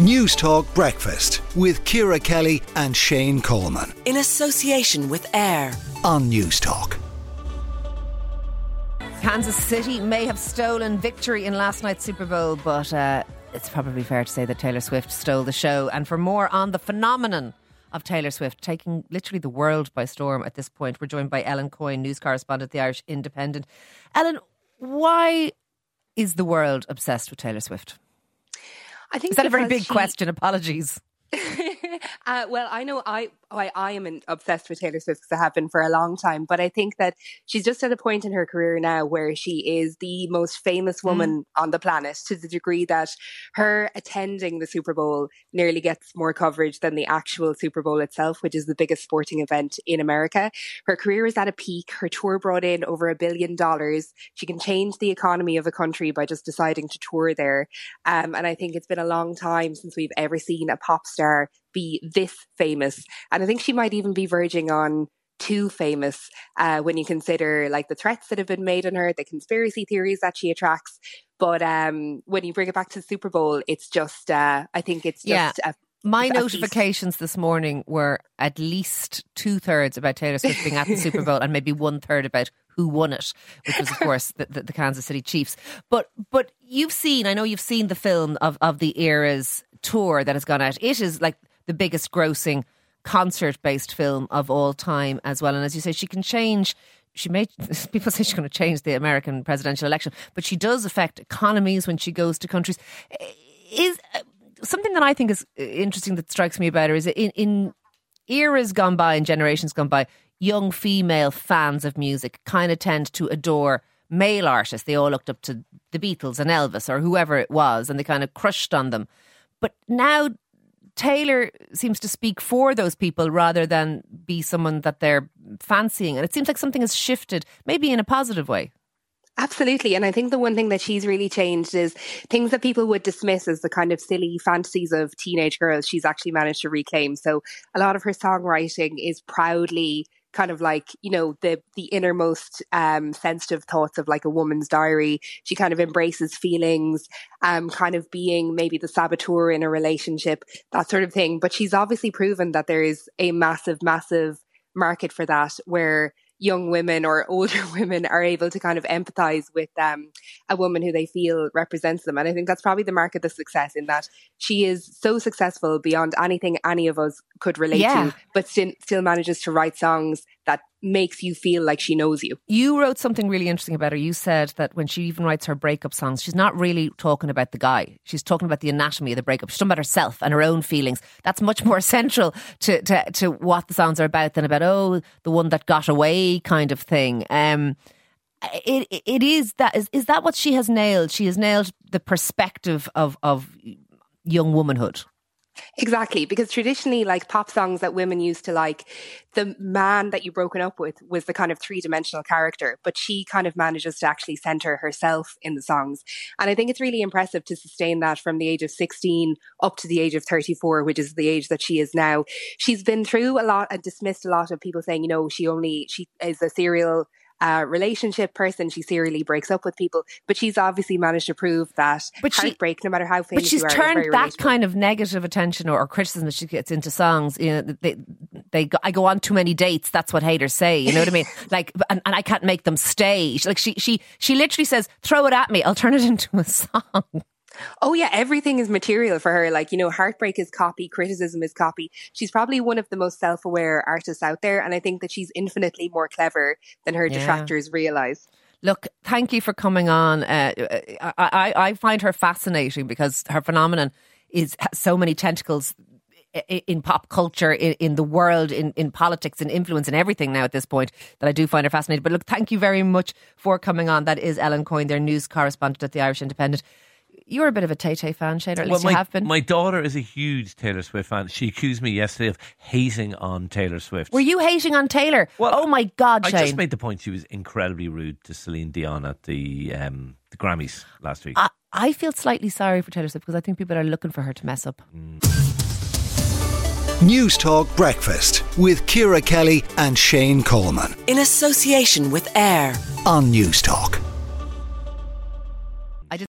News Talk Breakfast with Ciara Kelly and Shane Coleman in association with AIR on News Talk. Kansas City may have stolen victory in last night's Super Bowl, but uh, it's probably fair to say that Taylor Swift stole the show. And for more on the phenomenon of Taylor Swift taking literally the world by storm at this point, we're joined by Ellen Coyne, news correspondent, The Irish Independent. Ellen, why is the world obsessed with Taylor Swift? I think is that a very big she, question? Apologies. uh, well, I know I I, I am obsessed with Taylor Swift because I have been for a long time, but I think that she's just at a point in her career now where she is the most famous mm. woman mm. on the planet to the degree that her attending the Super Bowl nearly gets more coverage than the actual Super Bowl itself, which is the biggest sporting event in America. Her career is at a peak. Her tour brought in over a billion dollars. She can change the economy of a country by just deciding to tour there. Um, and I think it's been a long time since we've ever seen a pop star be this famous. And I think she might even be verging on too famous uh, when you consider like the threats that have been made on her, the conspiracy theories that she attracts. But um, when you bring it back to the Super Bowl, it's just, uh, I think it's just yeah. A, my notifications this morning were at least two thirds about Taylor Swift being at the Super Bowl and maybe one third about who won it, which was of course the, the, the, Kansas City Chiefs. But but you've seen, I know you've seen the film of of the Eras tour that has gone out. It is like the biggest grossing concert based film of all time as well. And as you say, she can change. She may people say she's going to change the American presidential election, but she does affect economies when she goes to countries. Is uh, something that I think is interesting that strikes me about her is in, in eras gone by and generations gone by, young female fans of music kind of tend to adore male artists. They all looked up to the Beatles and Elvis or whoever it was, and they kind of crushed on them. But now Taylor seems to speak for those people rather than be someone that they're fancying. And it seems like something has shifted, maybe in a positive way. Absolutely. And I think the one thing that she's really changed is things that people would dismiss as the kind of silly fantasies of teenage girls, she's actually managed to reclaim. So a lot of her songwriting is proudly kind of like you know the the innermost um, sensitive thoughts of like a woman's diary. She kind of embraces feelings, um, kind of being maybe the saboteur in a relationship, that sort of thing. But she's obviously proven that there is a massive, massive market for that where young women or older women are able to kind of empathize with um, a woman who they feel represents them. And I think that's probably the mark of the success in that she is so successful beyond anything any of us could relate yeah. to, but still, still manages to write songs that makes you feel like she knows you. You wrote something really interesting about her. You said that when she even writes her breakup songs, she's not really talking about the guy. She's talking about the anatomy of the breakup. She's talking about herself and her own feelings. That's much more central to, to, to what the songs are about than about, oh, the one that got away kind of thing. Um, it it is that is is that what she has nailed? She has nailed the perspective of of young womanhood. Exactly, because traditionally, like pop songs that women used to like, the man that you broken up with was the kind of three dimensional character, but she kind of manages to actually center herself in the songs. And I think it's really impressive to sustain that from the age of 16 up to the age of 34, which is the age that she is now. She's been through a lot and dismissed a lot of people saying, you know, she only, she is a serial uh, relationship person. She serially breaks up with people, but she's obviously managed to prove that but heartbreak, she, no matter how famous but she's you are, turned that kind of negative attention or, or, criticism that she gets into songs. You know, they, they go, I go on too many dates. That's what haters say. You know what I mean? Like, and, and I can't make them stay. Like she, she, she literally says, "Throw it at me. I'll turn it into a song." Oh yeah, everything is material for her. Like, you know, heartbreak is copy, criticism is copy. She's probably one of the most self-aware artists out there and I think that she's infinitely more clever than her yeah. detractors realize. Look, thank you for coming on. Uh, I, I, I find her fascinating because her phenomenon is so many tentacles in pop culture, in, in the world, in, in politics and influence and everything now at this point that I do find her fascinating. But look, thank you very much for coming on. That is Ellen Coyne, their news correspondent at the Irish Independent you're a bit of a Tay Tay fan, Shane, or at least well, my, you have been. My daughter is a huge Taylor Swift fan. She accused me yesterday of hating on Taylor Swift. Were you hating on Taylor? Well, oh my God, Shane. I just made the point she was incredibly rude to Celine Dion at the um, the Grammys last week. I, I, feel slightly sorry for Taylor Swift because I think people are looking for her to mess up. Mm. News Talk Breakfast with Ciara Kelly and Shane Coleman. In association with AIR on News Talk.